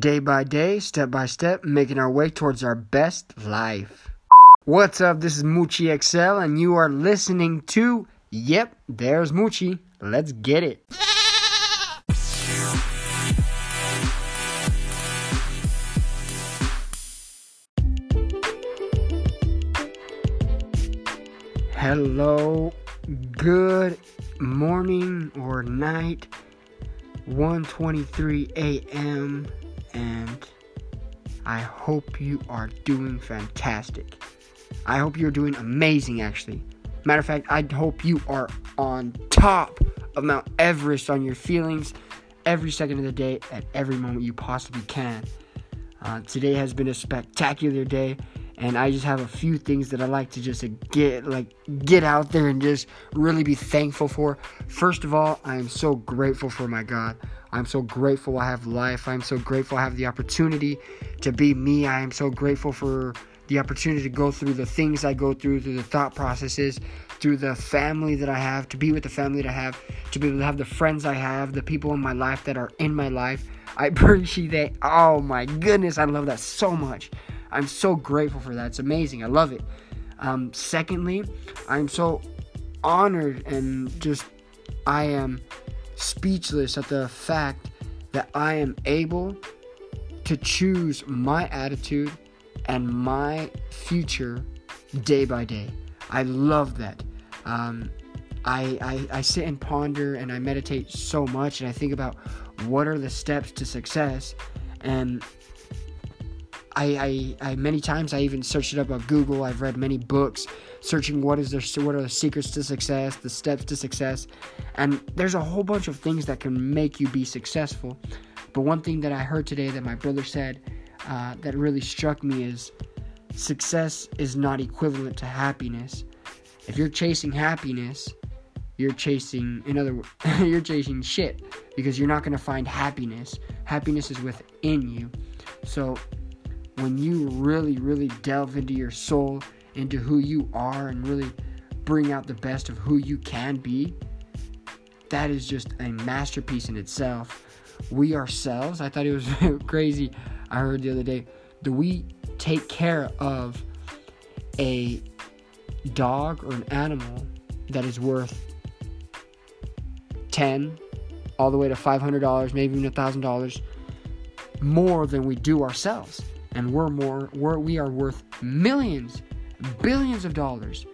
day by day, step by step, making our way towards our best life. What's up? This is Moochie XL, and you are listening to Yep, there's Moochie. Let's get it. Hello, good morning or night. 1:23 a.m. and I hope you are doing fantastic. I hope you're doing amazing actually. Matter of fact, I hope you are on top of Mount Everest on your feelings every second of the day at every moment you possibly can. Uh, today has been a spectacular day and I just have a few things that I like to just get like get out there and just really be thankful for. First of all, I am so grateful for my God. I'm so grateful I have life. I'm so grateful I have the opportunity to be me. I am so grateful for the opportunity to go through the things I go through, through the thought processes, through the family that I have, to be with the family that I have, to be able to have the friends I have, the people in my life that are in my life. I appreciate that. Oh my goodness, I love that so much. I'm so grateful for that. It's amazing. I love it. Um, secondly, I'm so honored and just I am speechless at the fact that I am able to choose my attitude and my future day by day. I love that. Um, I, I, I sit and ponder and I meditate so much and I think about what are the steps to success and I, I, I many times I even searched it up on Google. I've read many books searching what is there what are the secrets to success, the steps to success, and there's a whole bunch of things that can make you be successful. But one thing that I heard today that my brother said uh, that really struck me is success is not equivalent to happiness. If you're chasing happiness, you're chasing in other words you're chasing shit because you're not going to find happiness. Happiness is within you. So when you really, really delve into your soul, into who you are, and really bring out the best of who you can be, that is just a masterpiece in itself. We ourselves, I thought it was crazy. I heard the other day, do we take care of a dog or an animal that is worth 10 all the way to $500, maybe even $1,000 more than we do ourselves? And we're more we're, we are worth millions billions of dollars.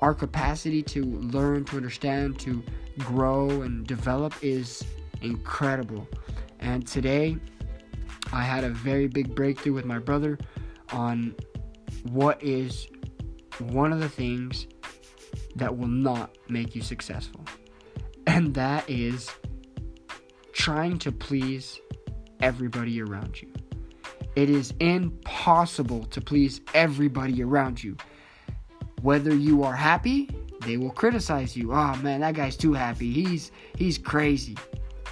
Our capacity to learn to understand to grow and develop is incredible. And today i had a very big breakthrough with my brother on what is one of the things that will not make you successful. And that is trying to please everybody around you it is impossible to please everybody around you. Whether you are happy, they will criticize you. Oh man, that guy's too happy. He's he's crazy.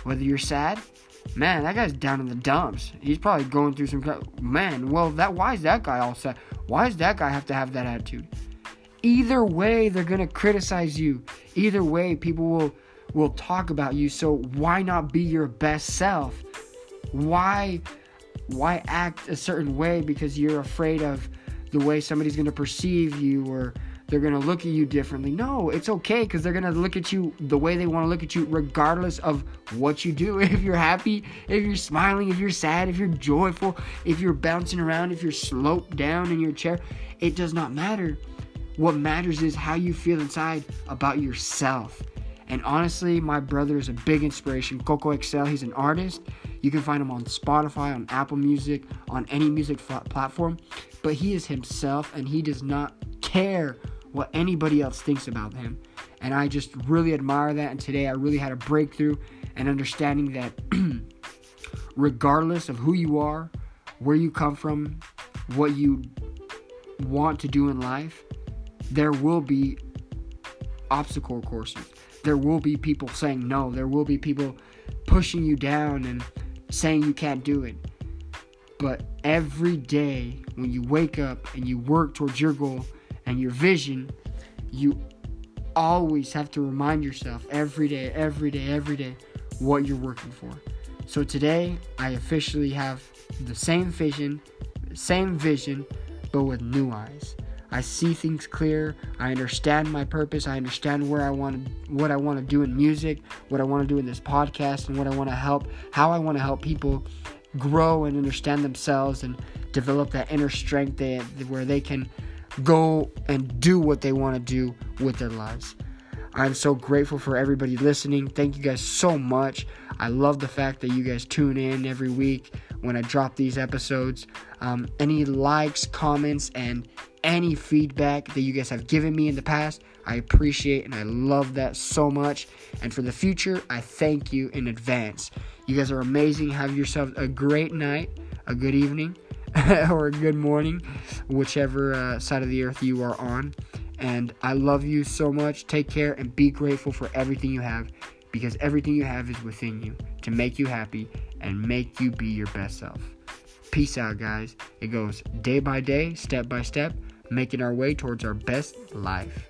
Whether you're sad, man, that guy's down in the dumps. He's probably going through some man. Well, that why is that guy all sad? Why does that guy have to have that attitude? Either way, they're gonna criticize you. Either way, people will will talk about you. So why not be your best self? Why why act a certain way because you're afraid of the way somebody's going to perceive you or they're going to look at you differently. No, it's okay because they're going to look at you the way they want to look at you, regardless of what you do. If you're happy, if you're smiling, if you're sad, if you're joyful, if you're bouncing around, if you're sloped down in your chair, it does not matter. What matters is how you feel inside about yourself. And honestly, my brother is a big inspiration. Coco XL, he's an artist. You can find him on Spotify, on Apple Music, on any music platform. But he is himself and he does not care what anybody else thinks about him. And I just really admire that. And today I really had a breakthrough and understanding that regardless of who you are, where you come from, what you want to do in life, there will be obstacle courses there will be people saying no. There will be people pushing you down and saying you can't do it. But every day when you wake up and you work towards your goal and your vision, you always have to remind yourself every day, every day, every day what you're working for. So today, I officially have the same vision, same vision, but with new eyes. I see things clear. I understand my purpose. I understand where I want what I want to do in music, what I want to do in this podcast, and what I want to help, how I want to help people grow and understand themselves and develop that inner strength they, where they can go and do what they want to do with their lives. I'm so grateful for everybody listening. Thank you guys so much. I love the fact that you guys tune in every week when I drop these episodes. Um, any likes, comments, and any feedback that you guys have given me in the past, I appreciate and I love that so much. And for the future, I thank you in advance. You guys are amazing. Have yourself a great night, a good evening, or a good morning, whichever uh, side of the earth you are on. And I love you so much. Take care and be grateful for everything you have because everything you have is within you to make you happy and make you be your best self. Peace out, guys. It goes day by day, step by step, making our way towards our best life.